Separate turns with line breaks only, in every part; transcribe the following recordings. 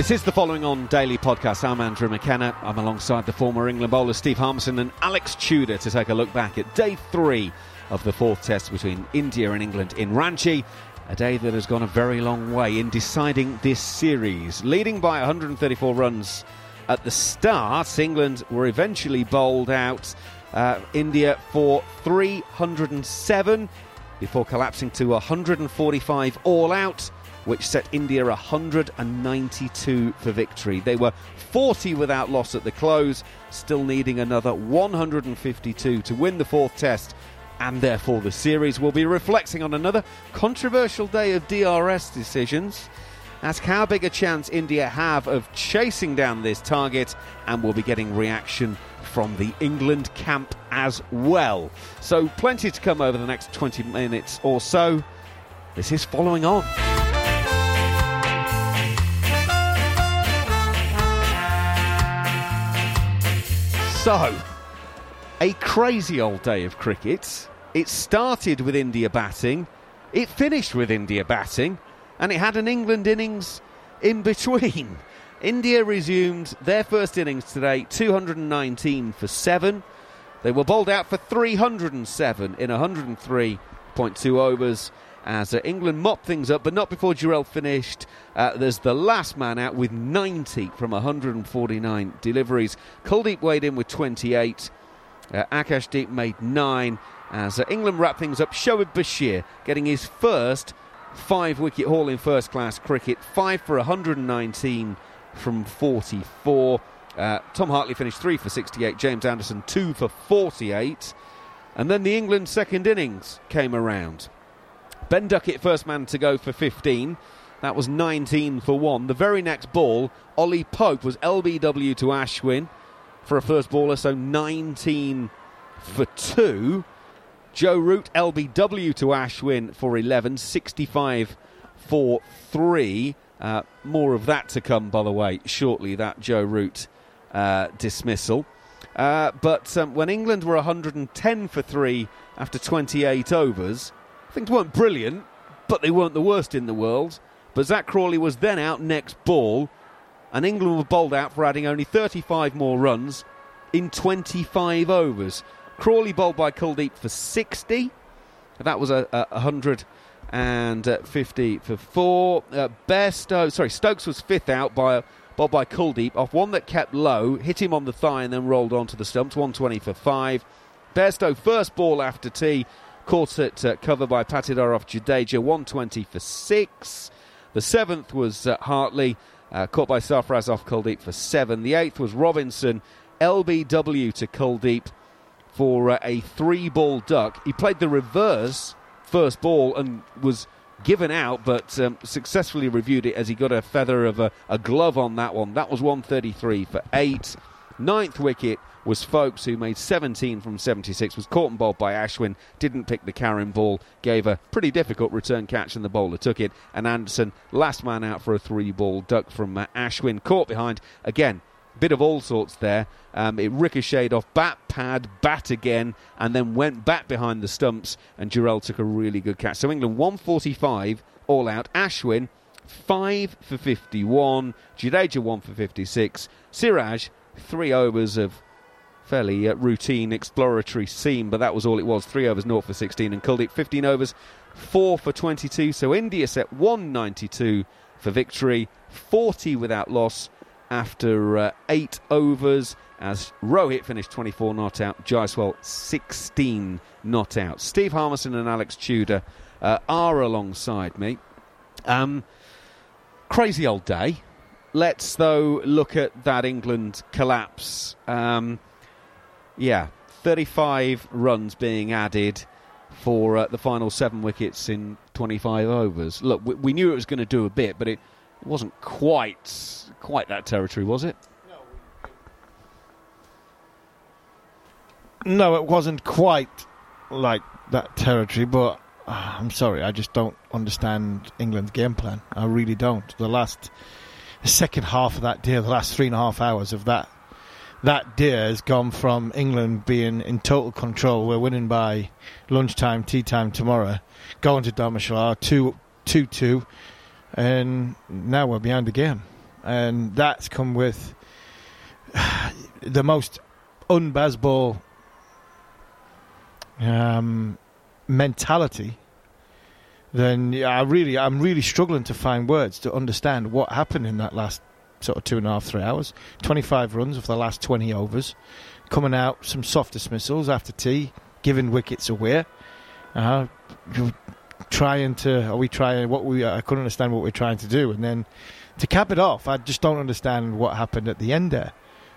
This is the following on daily podcast. I'm Andrew McKenna. I'm alongside the former England bowler Steve Harmison and Alex Tudor to take a look back at day three of the fourth test between India and England in Ranchi. A day that has gone a very long way in deciding this series. Leading by 134 runs at the start, England were eventually bowled out. Uh, India for 307 before collapsing to 145 all out which set India 192 for victory. They were 40 without loss at the close, still needing another 152 to win the fourth test. And therefore, the series will be reflecting on another controversial day of DRS decisions. Ask how big a chance India have of chasing down this target, and we'll be getting reaction from the England camp as well. So, plenty to come over the next 20 minutes or so. This is following on. So, a crazy old day of cricket. It started with India batting, it finished with India batting, and it had an England innings in between. India resumed their first innings today, 219 for 7. They were bowled out for 307 in 103.2 overs as uh, England mopped things up, but not before Jurel finished. Uh, there's the last man out with 90 from 149 deliveries. Kuldeep weighed in with 28. Uh, Akash Deep made 9 as uh, England wrapped things up. Shoaib Bashir getting his first five wicket haul in first class cricket, 5 for 119 from 44. Uh, Tom Hartley finished 3 for 68, James Anderson 2 for 48. And then the England second innings came around. Ben Duckett, first man to go for 15. That was 19 for 1. The very next ball, Ollie Pope was LBW to Ashwin for a first baller, so 19 for 2. Joe Root, LBW to Ashwin for 11, 65 for 3. Uh, more of that to come, by the way, shortly, that Joe Root uh, dismissal. Uh, but um, when England were 110 for 3 after 28 overs, Things weren't brilliant, but they weren't the worst in the world. But Zak Crawley was then out next ball, and England were bowled out for adding only 35 more runs in 25 overs. Crawley bowled by Kuldeep for 60. That was a, a 150 for four. Uh, sorry, Stokes was fifth out by bowled by Kuldeep off one that kept low, hit him on the thigh, and then rolled onto the stumps. 120 for five. Bairstow first ball after tea Caught at uh, cover by Patidar off Jadeja, 120 for 6. The seventh was uh, Hartley, uh, caught by Sarfaraz off Kuldeep for 7. The eighth was Robinson, LBW to Kuldeep for uh, a three ball duck. He played the reverse first ball and was given out, but um, successfully reviewed it as he got a feather of a, a glove on that one. That was 133 for 8. Ninth wicket was Foakes, who made 17 from 76, was caught and bowled by Ashwin, didn't pick the carrying ball, gave a pretty difficult return catch, and the bowler took it. And Anderson, last man out for a three ball duck from uh, Ashwin, caught behind. Again, bit of all sorts there. Um, it ricocheted off bat pad, bat again, and then went back behind the stumps, and Jurel took a really good catch. So England 145 all out. Ashwin 5 for 51, Jadeja 1 for 56, Siraj 3 overs of fairly uh, routine exploratory seam, but that was all it was 3 overs, 0 for 16, and Kuldeep 15 overs, 4 for 22. So India set 192 for victory, 40 without loss after uh, 8 overs as Rohit finished 24 not out, Jaiswal 16 not out. Steve Harmison and Alex Tudor uh, are alongside me. Um, crazy old day. Let's, though, look at that England collapse. Um, yeah, 35 runs being added for uh, the final seven wickets in 25 overs. Look, we, we knew it was going to do a bit, but it wasn't quite quite that territory, was it?
No, it wasn't quite like that territory, but uh, I'm sorry, I just don't understand England's game plan. I really don't. The last, the second half of that day, the last three and a half hours of that that day has gone from England being in total control. We're winning by lunchtime, tea time tomorrow, going to Dharamshala, 2 2 2, and now we're behind the game. And that's come with the most un-Bazball um, mentality, then I really, I'm really struggling to find words to understand what happened in that last sort of two and a half, three hours. 25 runs of the last 20 overs, coming out some soft dismissals after tea, giving wickets away. Uh, trying to, are we trying what we? I couldn't understand what we're trying to do, and then to cap it off, I just don't understand what happened at the end there.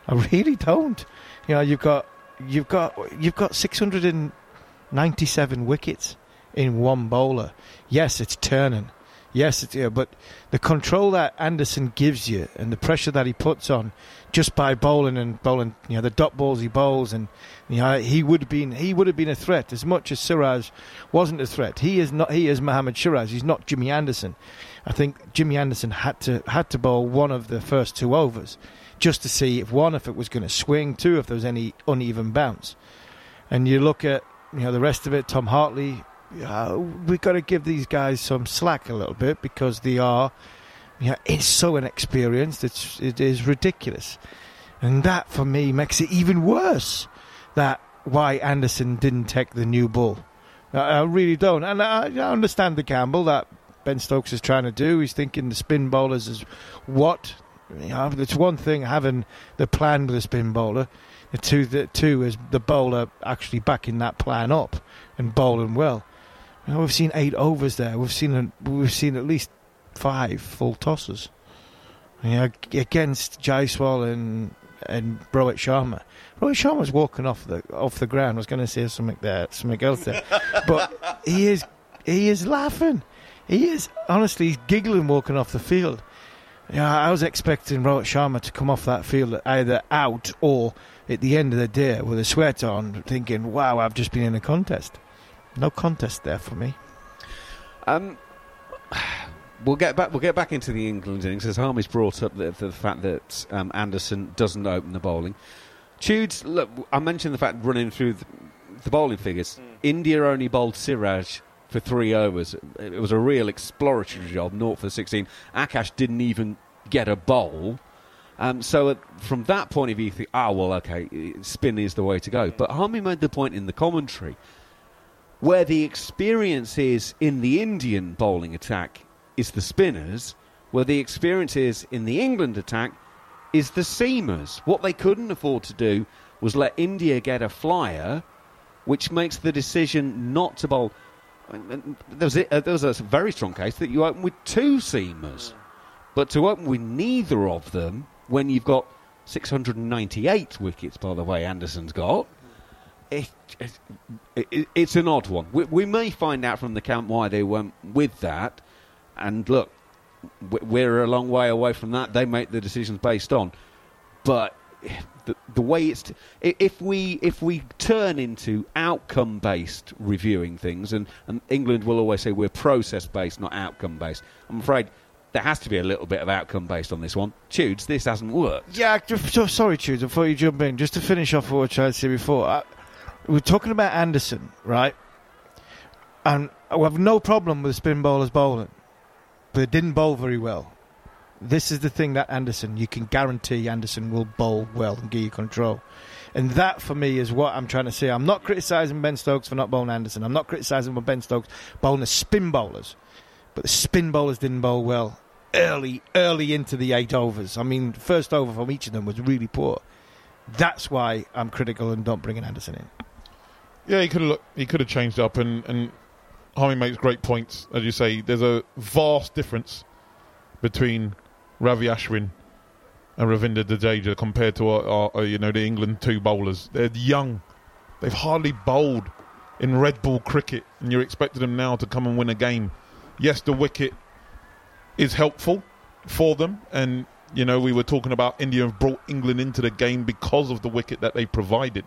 I really don't. You know, you've got you've got you've got 697 wickets in one bowler. Yes, it's turning. Yes, it's yeah, but the control that Anderson gives you and the pressure that he puts on just by bowling and bowling, you know, the dot balls he bowls and you know, he would have been he would have been a threat as much as Siraj wasn't a threat. He is not he is Mohammad Siraj, he's not Jimmy Anderson. I think Jimmy Anderson had to had to bowl one of the first two overs just to see if one if it was going to swing, two if there was any uneven bounce. And you look at you know the rest of it. Tom Hartley, uh, we've got to give these guys some slack a little bit because they are, you know, it's so inexperienced. It's it is ridiculous, and that for me makes it even worse. That why Anderson didn't take the new ball. I, I really don't, and I, I understand the gamble that Ben Stokes is trying to do. He's thinking the spin bowlers is what. You know, it's one thing having the plan with a spin bowler the two, the two is the bowler actually backing that plan up and bowling well. You know, we've seen eight overs there. We've seen a, we've seen at least five full tosses. You know, against Jaiswal and and Rohit Sharma. Rohit Sharma's walking off the off the ground. I was going to say something there, something else there, but he is he is laughing. He is honestly he's giggling walking off the field. Yeah, I was expecting Rohit Sharma to come off that field either out or at the end of the day with a sweat on, thinking, "Wow, I've just been in a contest." No contest there for me.
Um, we'll get back. We'll get back into the England innings as Harmy's brought up the, the fact that um, Anderson doesn't open the bowling. Tudes, look, I mentioned the fact running through the, the bowling figures. Mm. India only bowled Siraj for three overs. It was a real exploratory job, naught for 16. Akash didn't even get a bowl. Um, so uh, from that point of view, you think, ah, oh, well, okay, spin is the way to go. But Harmy made the point in the commentary where the experience is in the Indian bowling attack is the spinners, where the experience is in the England attack is the seamers. What they couldn't afford to do was let India get a flyer, which makes the decision not to bowl. There was, a, uh, there was a very strong case that you open with two seamers, but to open with neither of them when you've got 698 wickets, by the way, Anderson's got. It, it, it, it's an odd one. We, we, may find out from the camp why they went with that. And look, we're a long way away from that. They make the decisions based on. But the, the way it's t- if we if we turn into outcome based reviewing things, and, and England will always say we're process based, not outcome based. I'm afraid there has to be a little bit of outcome based on this one. Tudes, this hasn't worked.
Yeah, so, sorry, Tudes, before you jump in, just to finish off what I trying to say before. I, we're talking about Anderson, right? And we have no problem with spin bowlers bowling. but it didn't bowl very well. This is the thing that Anderson, you can guarantee Anderson will bowl well and give you control. And that, for me, is what I'm trying to say. I'm not criticising Ben Stokes for not bowling Anderson. I'm not criticising Ben Stokes bowling the spin bowlers. But the spin bowlers didn't bowl well early, early into the eight overs. I mean, first over from each of them was really poor. That's why I'm critical and don't bring an Anderson in.
Yeah, he could have he could have changed up, and and Harmy makes great points. As you say, there's a vast difference between Ravi Ashwin and Ravindra Jadeja compared to our, our, you know the England two bowlers. They're young. They've hardly bowled in red ball cricket, and you're expecting them now to come and win a game. Yes, the wicket is helpful for them, and you know we were talking about India have brought England into the game because of the wicket that they provided.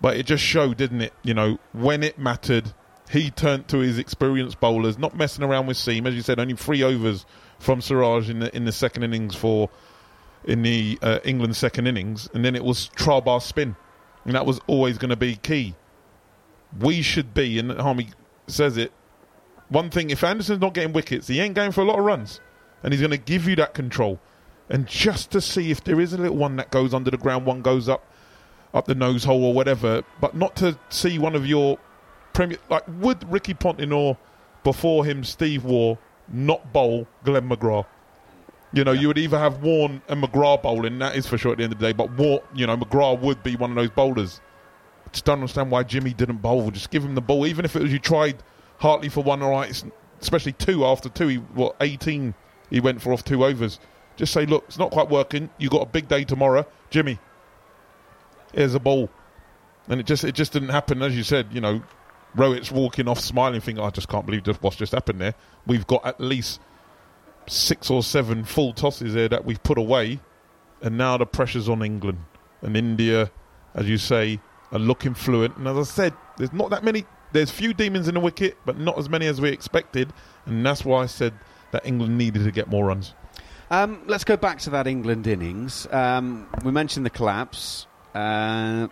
But it just showed, didn't it? You know, when it mattered, he turned to his experienced bowlers, not messing around with seam. As you said, only three overs from Siraj in the in the second innings for in the uh, England second innings, and then it was trial bar spin, and that was always going to be key. We should be, and Harmy says it. One thing, if Anderson's not getting wickets, he ain't going for a lot of runs, and he's going to give you that control. And just to see if there is a little one that goes under the ground, one goes up up the nose hole or whatever, but not to see one of your premier like would Ricky Ponting or before him Steve Waugh not bowl Glenn McGrath. You know, yeah. you would either have Warne and McGrath bowling, that is for sure at the end of the day, but Waugh, you know, McGrath would be one of those bowlers. Just don't understand why Jimmy didn't bowl. Just give him the ball, even if it was you tried Hartley for one, all right, especially two after two. He what eighteen he went for off two overs. Just say, look, it's not quite working. You got a big day tomorrow, Jimmy here's a ball, and it just it just didn't happen. As you said, you know, Rohit's walking off smiling, thinking, "I just can't believe what's just happened there." We've got at least six or seven full tosses there that we've put away, and now the pressure's on England and India, as you say, are looking fluent. And as I said, there's not that many. There's few demons in the wicket, but not as many as we expected, and that's why I said that England needed to get more runs.
Um, let's go back to that England innings. Um, we mentioned the collapse. Uh,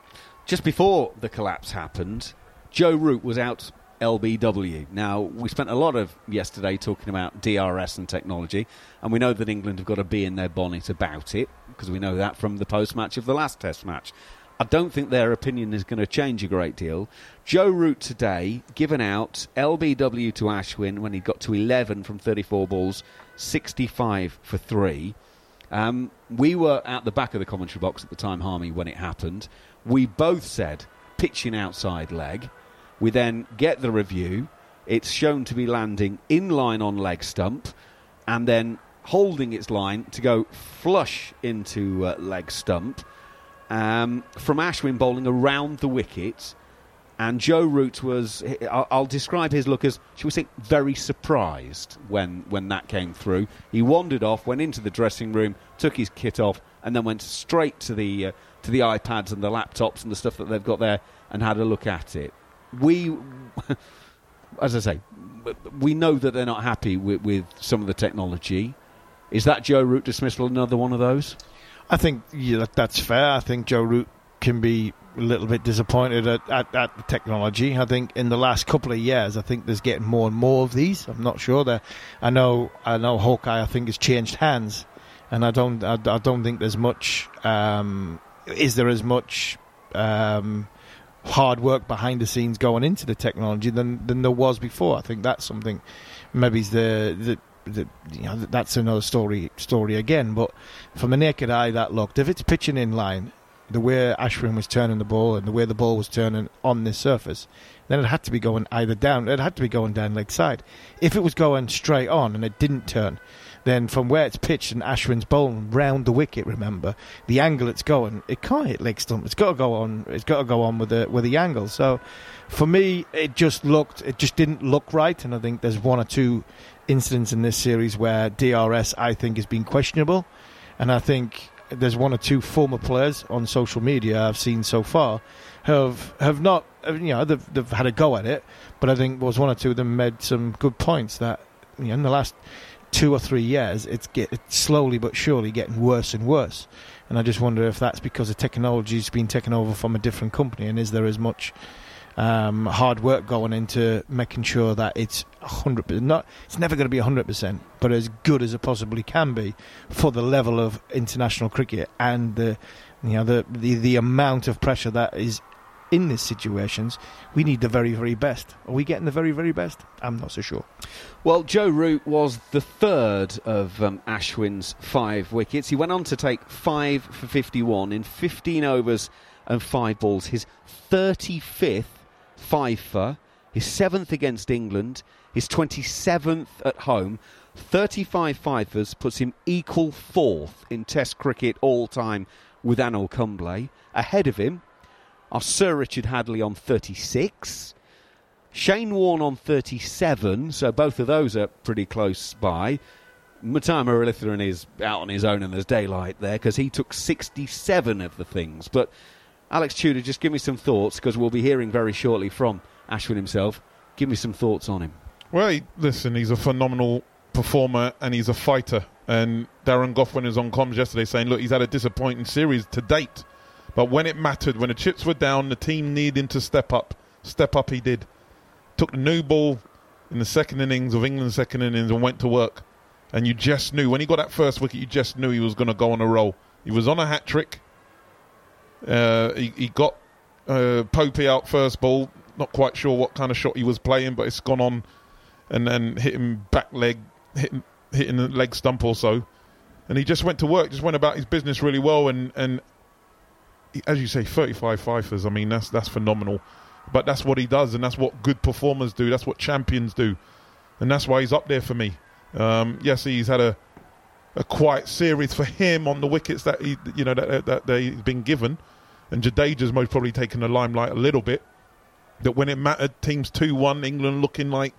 just before the collapse happened, Joe Root was out LBW. Now, we spent a lot of yesterday talking about DRS and technology, and we know that England have got a bee in their bonnet about it, because we know that from the post match of the last Test match. I don't think their opinion is going to change a great deal. Joe Root today given out LBW to Ashwin when he got to 11 from 34 balls, 65 for 3. Um, we were at the back of the commentary box at the time, Harmy, when it happened. We both said pitching outside leg. We then get the review. It's shown to be landing in line on leg stump and then holding its line to go flush into uh, leg stump. Um, from Ashwin bowling around the wicket and Joe Root was, I'll describe his look as, should we say, very surprised when, when that came through. He wandered off, went into the dressing room, took his kit off, and then went straight to the, uh, to the iPads and the laptops and the stuff that they've got there and had a look at it. We, as I say, we know that they're not happy with, with some of the technology. Is that Joe Root dismissal another one of those?
I think yeah, that's fair. I think Joe Root can be a little bit disappointed at, at, at, the technology. I think in the last couple of years, I think there's getting more and more of these. I'm not sure that I know. I know Hawkeye. I think has changed hands, and I don't. I, I don't think there's much. Um, is there as much um, hard work behind the scenes going into the technology than than there was before? I think that's something. Maybe the the the, you know, that's another story story again. But from a naked eye, that looked if it's pitching in line the way Ashwin was turning the ball and the way the ball was turning on this surface, then it had to be going either down. It had to be going down leg side. If it was going straight on and it didn't turn, then from where it's pitched and Ashwin's bowling round the wicket, remember the angle it's going, it can't hit leg stump. It's got to go on. It's got to go on with the with the angle. So, for me, it just looked. It just didn't look right. And I think there's one or two incidents in this series where DRS I think has been questionable, and I think there's one or two former players on social media I've seen so far have have not uh, you know they've, they've had a go at it, but I think was one or two of them made some good points that you know, in the last two or three years it's get it's slowly but surely getting worse and worse, and I just wonder if that's because the technology's been taken over from a different company and is there as much um, hard work going into making sure that it's hundred percent. Not it's never going to be hundred percent, but as good as it possibly can be for the level of international cricket and the you know the the, the amount of pressure that is in these situations, we need the very, very best. Are we getting the very, very best? I'm not so sure.
Well, Joe Root was the third of um, Ashwin's five wickets. He went on to take five for 51 in 15 overs and five balls. His 35th five for, his seventh against England, his 27th at home. 35 fifers puts him equal fourth in Test cricket all time with Anil Kumble. Ahead of him, are Sir Richard Hadlee on 36, Shane Warne on 37, so both of those are pretty close by. Muttiah Muralitharan is out on his own and there's daylight there because he took 67 of the things. But Alex Tudor, just give me some thoughts because we'll be hearing very shortly from Ashwin himself. Give me some thoughts on him.
Well, he, listen, he's a phenomenal performer and he's a fighter. And Darren Gough was on comms yesterday saying, look, he's had a disappointing series to date. But when it mattered, when the chips were down, the team needed him to step up. Step up, he did. Took the new ball in the second innings of England's second innings and went to work. And you just knew when he got that first wicket, you just knew he was going to go on a roll. He was on a hat trick. Uh, he, he, got uh, Popey out first ball. Not quite sure what kind of shot he was playing, but it's gone on and then hit him back leg, hitting hitting the leg stump or so. And he just went to work, just went about his business really well. And, and as you say, 35 fifers. I mean, that's that's phenomenal. But that's what he does, and that's what good performers do. That's what champions do, and that's why he's up there for me. Um, yes, he's had a a quiet series for him on the wickets that he, you know, that, that, that he's been given, and Jadeja's most probably taken the limelight a little bit. That when it mattered, teams two one, England looking like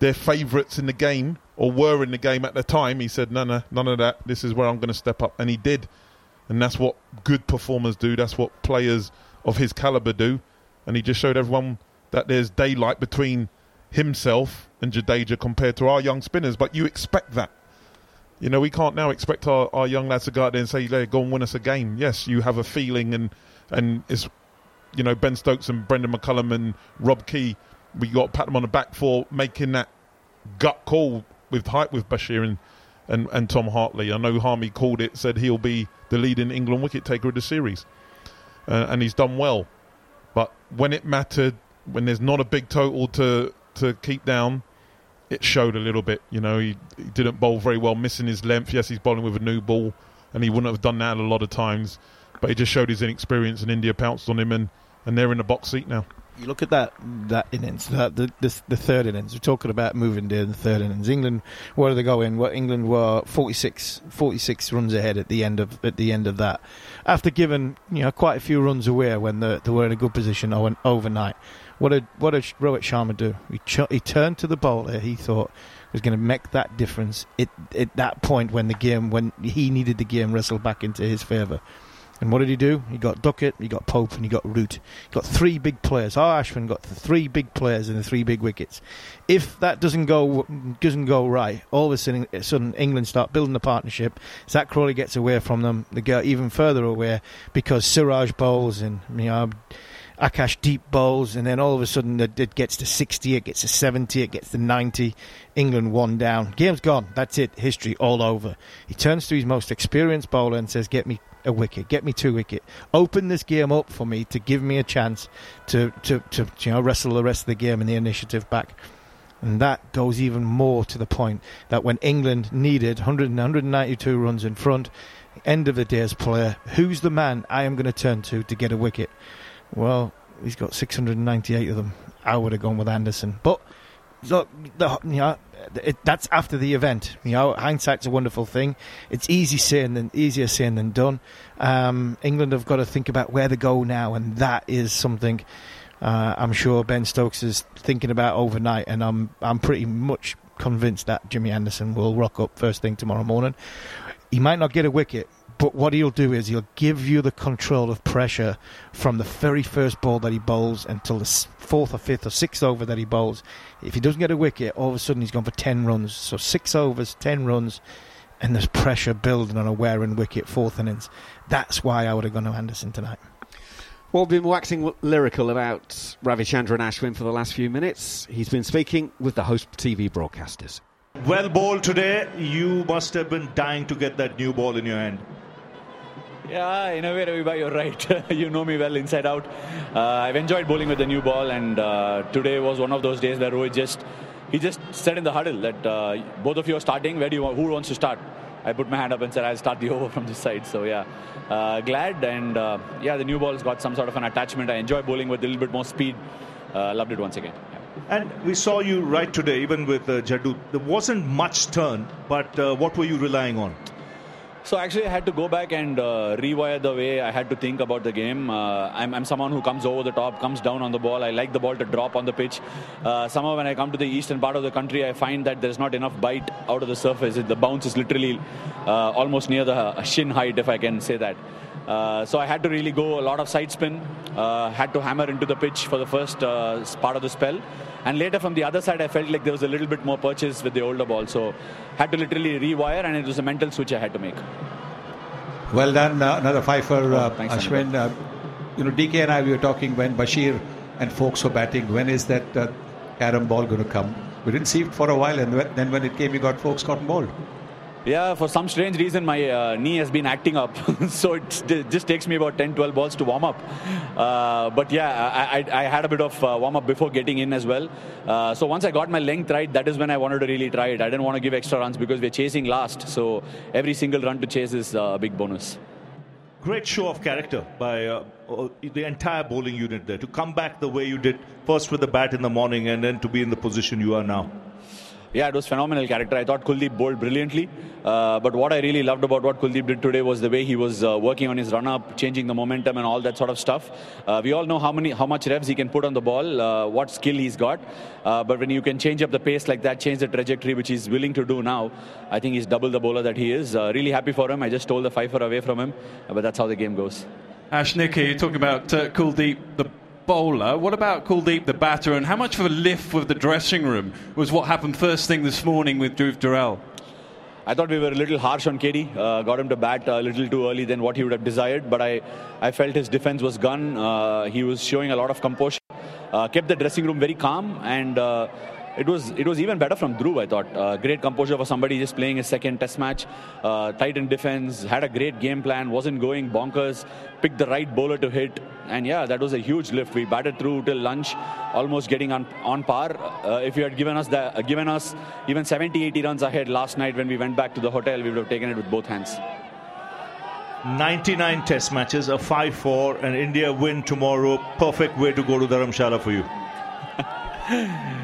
their favourites in the game or were in the game at the time. He said, "No, no, none of that. This is where I'm going to step up," and he did and that's what good performers do. That's what players of his caliber do, and he just showed everyone that there's daylight between himself and Jadeja compared to our young spinners. But you expect that. You know, we can't now expect our, our young lads to go out there and say, "Hey, go and win us a game." Yes, you have a feeling, and and it's you know Ben Stokes and Brendon McCullum and Rob Key. We got pat them on the back for making that gut call with hype with Bashir and and, and Tom Hartley. I know Harmy called it, said he'll be the leading England wicket taker of the series, uh, and he's done well. But when it mattered, when there's not a big total to to keep down, it showed a little bit. You know, he, he didn't bowl very well, missing his length. Yes, he's bowling with a new ball, and he wouldn't have done that a lot of times. But he just showed his inexperience, and India pounced on him, and, and they're in the box seat now
you look at that that innings, that, the, the, the third innings. We're talking about moving there the third innings. England, where do they go in? Well, England were 46, 46 runs ahead at the end of at the end of that, after giving you know quite a few runs away when they, they were in a good position overnight. What did what did Rohit Sharma do? He ch- he turned to the bowler. He thought was going to make that difference. It at that point when the game when he needed the game wrestled back into his favour. And what did he do? He got Duckett, he got Pope, and he got Root. He got three big players. Ashwin got the three big players and the three big wickets. If that doesn't go doesn't go right, all of a sudden, sudden England start building a partnership. Zak Crawley gets away from them. They get even further away because Siraj bowls and you know. Akash Deep bowls, and then all of a sudden it gets to 60, it gets to 70, it gets to 90. England one down. Game's gone. That's it. History all over. He turns to his most experienced bowler and says, Get me a wicket, get me two wicket, open this game up for me to give me a chance to, to, to you know wrestle the rest of the game and the initiative back. And that goes even more to the point that when England needed 100, 192 runs in front, end of the day's player, who's the man I am going to turn to to get a wicket? Well, he's got 698 of them. I would have gone with Anderson. But look, the, you know, it, that's after the event. You know, hindsight's a wonderful thing. It's easy saying than easier saying than done. Um, England have got to think about where they go now, and that is something uh, I'm sure Ben Stokes is thinking about overnight. And I'm I'm pretty much convinced that Jimmy Anderson will rock up first thing tomorrow morning. He might not get a wicket, but what he'll do is he'll give you the control of pressure from the very first ball that he bowls until the fourth or fifth or sixth over that he bowls. If he doesn't get a wicket, all of a sudden he's gone for 10 runs. So six overs, 10 runs, and there's pressure building on a wearing wicket, fourth innings. That's why I would have gone to Anderson tonight.
Well, we've been waxing lyrical about Ravichandran Ashwin for the last few minutes. He's been speaking with the host TV broadcasters.
Well bowled today. You must have been dying to get that new ball in your hand.
Yeah, in a way, Ravi, you're right. you know me well inside out. Uh, I've enjoyed bowling with the new ball, and uh, today was one of those days where Rohit just he just said in the huddle that uh, both of you are starting. Where do you want, who wants to start? I put my hand up and said I'll start the over from this side. So yeah, uh, glad and uh, yeah, the new ball's got some sort of an attachment. I enjoy bowling with a little bit more speed. Uh, loved it once again.
And we saw you right today, even with uh, Jaddu. There wasn't much turn, but what were you relying on?
So actually, I had to go back and uh, rewire the way I had to think about the game. Uh, I'm, I'm, someone who comes over the top, comes down on the ball. I like the ball to drop on the pitch. Uh, somehow, when I come to the eastern part of the country, I find that there's not enough bite out of the surface. The bounce is literally uh, almost near the shin height, if I can say that. Uh, so I had to really go a lot of side spin, uh, had to hammer into the pitch for the first uh, part of the spell. And later from the other side, I felt like there was a little bit more purchase with the older ball. So had to literally rewire, and it was a mental switch I had to make.
Well done. Uh, another five for oh, uh, Ashwin. Uh, you know, DK and I we were talking when Bashir and Foakes were batting. When is that uh, carom ball going to come? We didn't see it for a while, and then when it came, you got Foakes caught ball.
Yeah, for some strange reason, my uh, knee has been acting up. so it just takes me about 10, 12 balls to warm up. Uh, but yeah, I, I, I, had a bit of uh, warm up before getting in as well. Uh, so once I got my length right, that is when I wanted to really try it. I didn't want to give extra runs because we're chasing last. So every single run to chase is uh, a big bonus.
Great show of character by uh, the entire bowling unit there to come back the way you did, first with the bat in the morning and then to be in the position you are now
yeah, it was phenomenal character. I thought Kuldeep bowled brilliantly. Uh, but what I really loved about what Kuldeep did today was the way he was uh, working on his run-up, changing the momentum and all that sort of stuff. Uh, we all know how many, how much revs he can put on the ball, uh, what skill he's got. Uh, but when you can change up the pace like that, change the trajectory, which he's willing to do now, I think he's double the bowler that he is. Uh, really happy for him. I just stole the fifer away from him, but that's how the game goes.
Ash Nicky, you're talking about uh, Kuldeep, the bowler. What about Kuldeep, the batter, and how much of a lift with the dressing room was what happened first thing this morning with Dhruv Jurel?
I thought we were a little harsh on KD. Uh, got him to bat a little too early than what he would have desired, but I, I felt his defense was gone. Uh, he was showing a lot of composure. Uh, kept the dressing room very calm and uh, it was it was even better from Dhruv, I thought. Uh, great composure for somebody just playing his second test match. Uh, tight in defense, had a great game plan, wasn't going bonkers, picked the right bowler to hit. And yeah, that was a huge lift. We batted through till lunch, almost getting on, on par. Uh, if you had given us that, uh, given us even 70, 80 runs ahead last night when we went back to the hotel, we would have taken it with both hands.
99 test matches, a 5-4, and India win tomorrow. Perfect way to go to Dharamshala for you.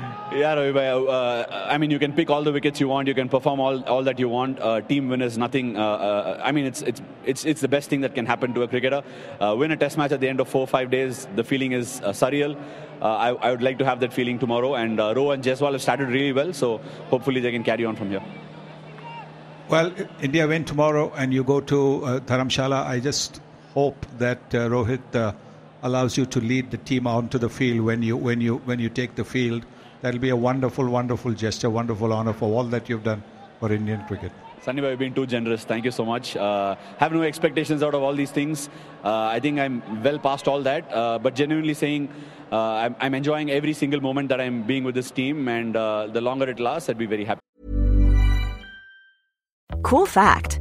Yeah, Ravi uh, I mean, you can pick all the wickets you want. You can perform all, all that you want. Uh, team win is nothing. Uh, uh I mean, it's, it's it's it's the best thing that can happen to a cricketer. Uh, win a Test match at the end of four five days. The feeling is uh, surreal. I, I, would like to have that feeling tomorrow. And uh, Rowe and Jaiswal have started really well, so hopefully they can carry on from here.
Well, India win tomorrow, and you go to uh, Dharamshala. I just hope that Rohit allows you to lead the team onto the field when you when you when you take the field that'll be a wonderful, wonderful gesture, wonderful honor for all that you've done for Indian cricket.
Sunny, you've been too generous. Thank you so much. Uh, have no expectations out of all these things. Uh, I think I'm well past all that. Uh, but genuinely saying, uh, I'm, I'm, enjoying every single moment that I'm being with this team, and uh, the longer it lasts, I'd be very happy.
Cool fact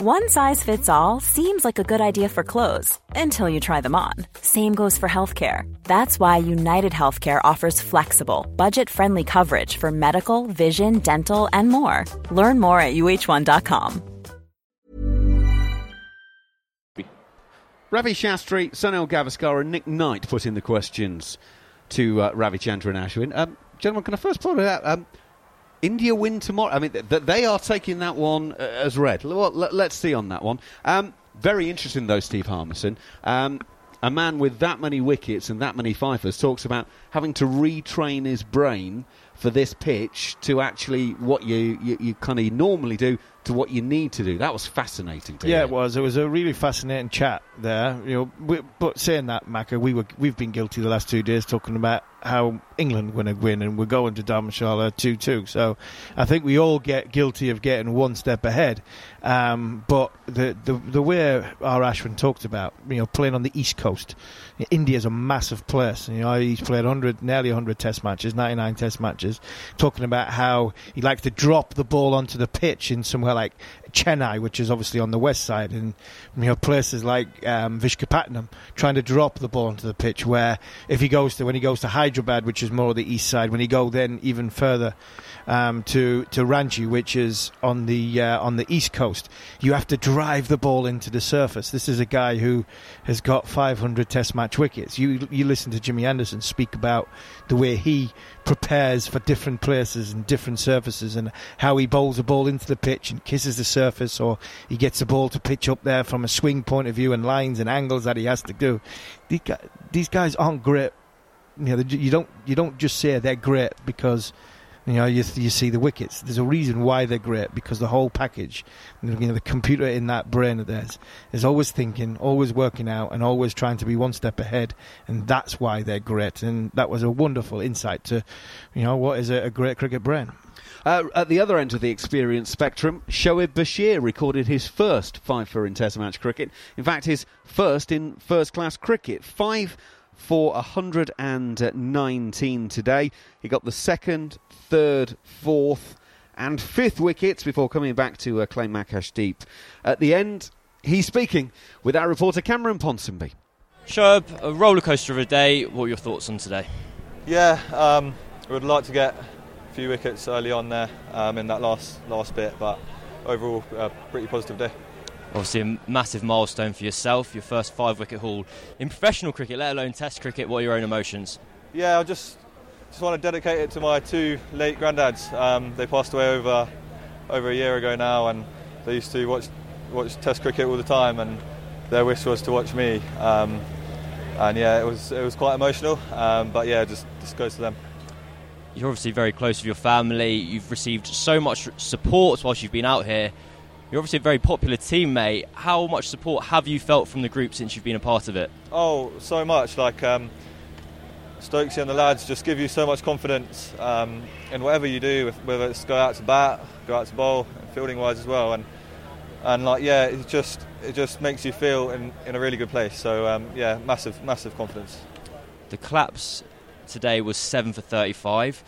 One size fits all seems like a good idea for clothes until you try them on. Same goes for healthcare. That's why United Healthcare offers flexible, budget friendly coverage for medical, vision, dental, and more. Learn more at uh1.com.
Ravi Shastri, Sunil Gavaskar, and Nick Knight put in the questions to uh, Ravichandran Ashwin. Um, gentlemen, can I first point out um, India win tomorrow? I mean, th- th- they are taking that one uh, as read. Well, let, us see on that one. Um, very interesting, though, Steve Harmison. Um, a man with that many wickets and that many fifers talks about having to retrain his brain for this pitch to actually what you, you, you kind of normally do to what you need to do. That was fascinating.
yeah,
hear.
it was. It was a really fascinating chat there. You know, we, but saying that, Macca, we were we've been guilty the last two days talking about how England going to win, and we're going to Dharamshala two two. So I think we all get guilty of getting one step ahead. Um, but the, the the way our Ashwin talked about, you know, playing on the east coast, India's a massive place. You know, he's played hundred, nearly hundred Test matches, ninety nine Test matches. Talking about how he likes to drop the ball onto the pitch in somewhere like Chennai, which is obviously on the west side, and you know places like um, Visakhapatnam, trying to drop the ball into the pitch. Where if he goes to when he goes to Hyderabad, which is more the east side, when he go then even further um, to to Ranchi, which is on the uh, on the east coast, you have to drive the ball into the surface. This is a guy who has got 500 Test match wickets. You you listen to Jimmy Anderson speak about the way he prepares for different places and different surfaces and how he bowls a ball into the pitch and kisses the surface or he gets the ball to pitch up there from a swing point of view and lines and angles that he has to do. These guys aren't great. You know, you don't you don't just say they're great because you know, you, you see the wickets. There's a reason why they're great because the whole package, you know, the computer in that brain of theirs is always thinking, always working out, and always trying to be one step ahead, and that's why they're great. And that was a wonderful insight to, you know, what is a, a great cricket brain.
Uh, at the other end of the experience spectrum, Shoaib Bashir recorded his first five for in Test match cricket. In fact, his first in first class cricket. Five for 119 today. He got the second, third, fourth, and fifth wickets before coming back to uh, claim Akash Deep. At the end, he's speaking with our reporter Cameron Ponsonby.
Shoaib, a rollercoaster of a day. What are your thoughts on today?
Yeah, um, I would like to get a few wickets early on there um, in that last last bit, but overall, a pretty positive day
obviously a massive milestone for yourself, your first five wicket haul in professional cricket, let alone Test cricket. What are your own emotions?
Yeah, I just just want to dedicate it to my two late granddads. Um, they passed away over over a year ago now, and they used to watch watch Test cricket all the time, and their wish was to watch me. Um, and yeah, it was it was quite emotional, um, but yeah, just just goes to them.
You're obviously very close with your family. You've received so much support whilst you've been out here. You're obviously a very popular teammate. How much support have you felt from the group since you've been a part of it?
Oh, so much. Like um, Stokesy and the lads just give you so much confidence um, in whatever you do, whether it's go out to bat, go out to bowl, fielding wise as well. And and like yeah, it just it just makes you feel in, in a really good place. So um, yeah, massive massive confidence.
The collapse today was seven for 35.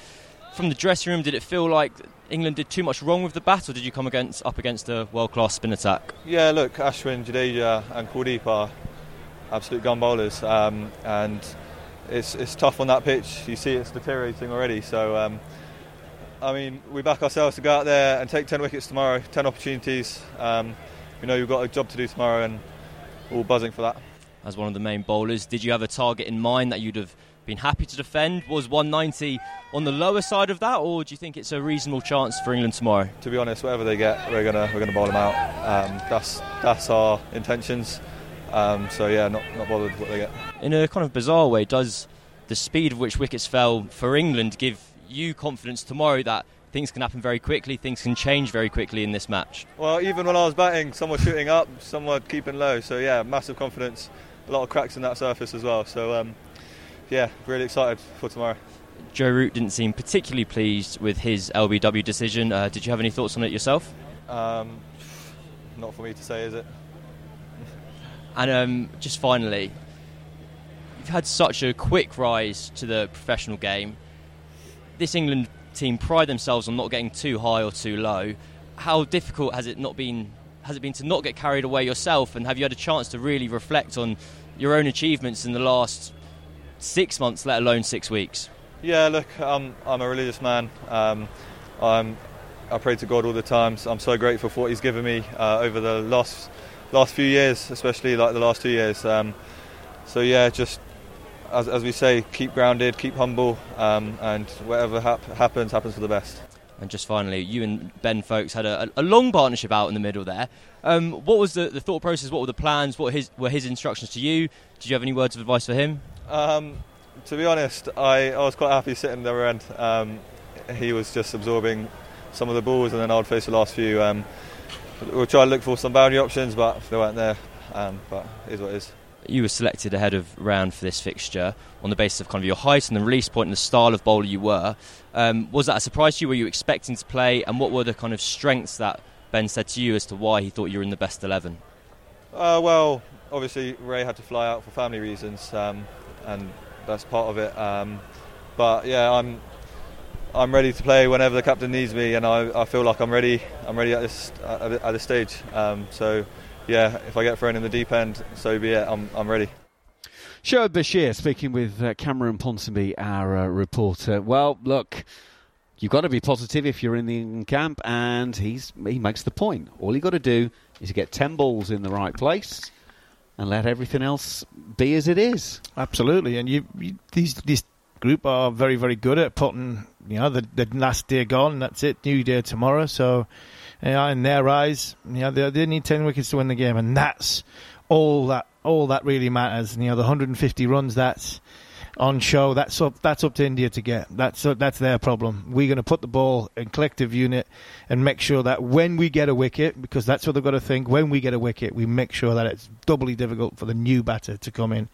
From the dressing room, did it feel like England did too much wrong with the bat, or did you come against up against a world-class spin attack?
Yeah, look, Ashwin, Jadeja, and Kuldeep are absolute gun bowlers, um, and it's it's tough on that pitch. You see, it's deteriorating already. So, um, I mean, we back ourselves to go out there and take ten wickets tomorrow, ten opportunities. Um, we know we've got a job to do tomorrow, and all buzzing for that.
As one of the main bowlers, did you have a target in mind that you'd have been happy to defend. Was 190 on the lower side of that, or do you think it's a reasonable chance for England tomorrow?
To be honest, whatever they get, we're gonna we're gonna bowl them out. Um, that's that's our intentions. Um, so yeah, not not bothered what they get.
In a kind of bizarre way, does the speed of which wickets fell for England give you confidence tomorrow that things can happen very quickly, things can change very quickly in this match?
Well, even when I was batting, some were shooting up, some were keeping low. So yeah, massive confidence. A lot of cracks in that surface as well. So um, yeah, really excited for tomorrow.
Joe Root didn't seem particularly pleased with his LBW decision. Uh, did you have any thoughts on it yourself?
Um, not for me to say, is it?
and um, just finally, you've had such a quick rise to the professional game. This England team pride themselves on not getting too high or too low. How difficult has it not been has it been to not get carried away yourself? And have you had a chance to really reflect on your own achievements in the last six months, let alone six weeks?
Yeah, look, I'm, I'm a religious man. Um, I'm, I pray to God all the time. So I'm so grateful for what He's given me uh, over the last last few years, especially like the last two years. Um, so yeah, just as, as, we say, keep grounded, keep humble, um, and whatever hap- happens, happens for the best.
And just finally, you and Ben Foakes had a, a long partnership out in the middle there. Um, what was the, the, thought process? What were the plans? What his, were his instructions to you? Did you have any words of advice for him?
Um, to be honest, I, I was quite happy sitting the other end. Um, he was just absorbing some of the balls, and then I'd face the last few. Um, we'll try to look for some boundary options, but they weren't there. Um, but it is what it is.
You were selected ahead of round for this fixture on the basis of kind of your height and the release point and the style of bowler you were. Um, was that a surprise to you? Were you expecting to play? And what were the kind of strengths that Ben said to you as to why he thought you were in the best 11?
Uh, well, obviously Ray had to fly out for family reasons, um, and that's part of it. Um, but yeah, I'm I'm ready to play whenever the captain needs me, and I, I feel like I'm ready. I'm ready at this at this stage. Um, so yeah, if I get thrown in the deep end, so be it. I'm I'm ready.
Shoaib Bashir speaking with uh, Cameron Ponsonby, our uh, reporter. Well, look, you've got to be positive if you're in the England camp, and he's he makes the point. All you got to do is get ten balls in the right place and let everything else be as it is.
Absolutely, and you, you these these group are very very good at putting you know the, the last day gone. That's it, new day tomorrow. So, you know, in their eyes, you know, they, they need ten wickets to win the game, and that's all that all that really matters. You know, the 150 runs that's on show. That's up. That's up to India to get. That's uh, that's their problem. We're going to put the ball in collective unit and make sure that when we get a wicket, because that's what they've got to think. When we get a wicket, we make sure that it's doubly difficult for the new batter to come in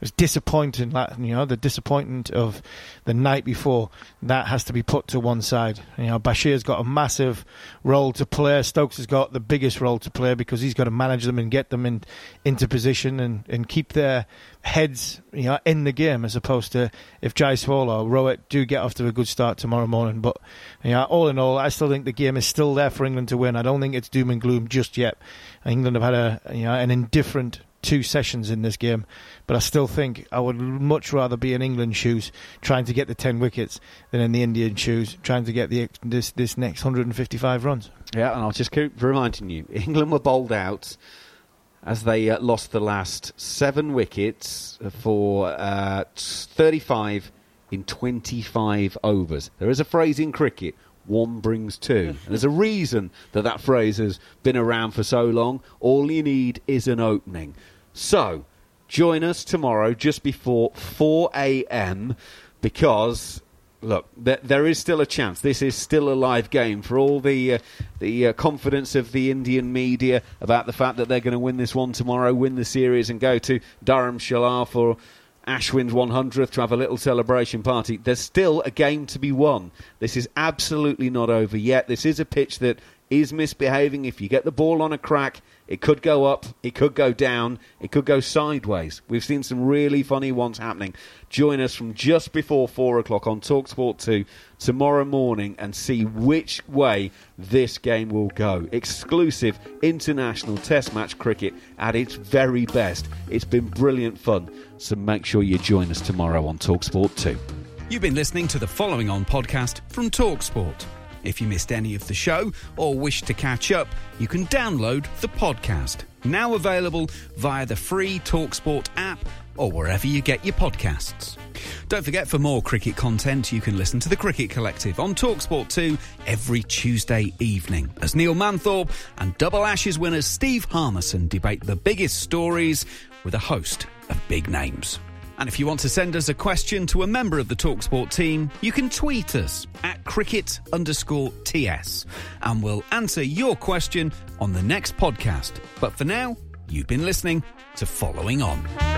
was disappointing. Like, you know, the disappointment of the night before that has to be put to one side. You know, Bashir's got a massive role to play. Stokes has got the biggest role to play because he's got to manage them and get them in into position and, and keep their heads, you know, in the game as opposed to if Jaiswal or Rohit do get off to a good start tomorrow morning. But you know, all in all, I still think the game is still there for England to win. I don't think it's doom and gloom just yet. England have had a you know an indifferent two sessions in this game, but I still think I would much rather be in England shoes trying to get the 10 wickets than in the Indian shoes trying to get the this this next 155 runs.
Yeah, and I'll just keep reminding you England were bowled out as they uh, lost the last seven wickets for uh, 35 in 25 overs. There is a phrase in cricket one brings two. And there's a reason that that phrase has been around for so long. All you need is an opening. So, join us tomorrow just before 4 a.m. because look, there, there is still a chance. This is still a live game for all the uh, the uh, confidence of the Indian media about the fact that they're going to win this one tomorrow, win the series, and go to Dharamshala for Ashwin's 100th to have a little celebration party. There's still a game to be won. This is absolutely not over yet. This is a pitch that is misbehaving. If you get the ball on a crack, it could go up, it could go down, it could go sideways. We've seen some really funny ones happening. Join us from just before four o'clock on Talksport 2 tomorrow morning and see which way this game will go. Exclusive international test match cricket at its very best. It's been brilliant fun, so make sure you join us tomorrow on Talksport 2.
You've been listening to the following on podcast from Talksport. If you missed any of the show or wish to catch up, you can download the podcast. Now available via the free Talksport app or wherever you get your podcasts. Don't forget, for more cricket content, you can listen to the Cricket Collective on Talksport 2 every Tuesday evening as Neil Manthorpe and Double Ashes winners Steve Harmison debate the biggest stories with a host of big names. And if you want to send us a question to a member of the Talksport team, you can tweet us at cricket underscore TS and we'll answer your question on the next podcast. But for now, you've been listening to Following On.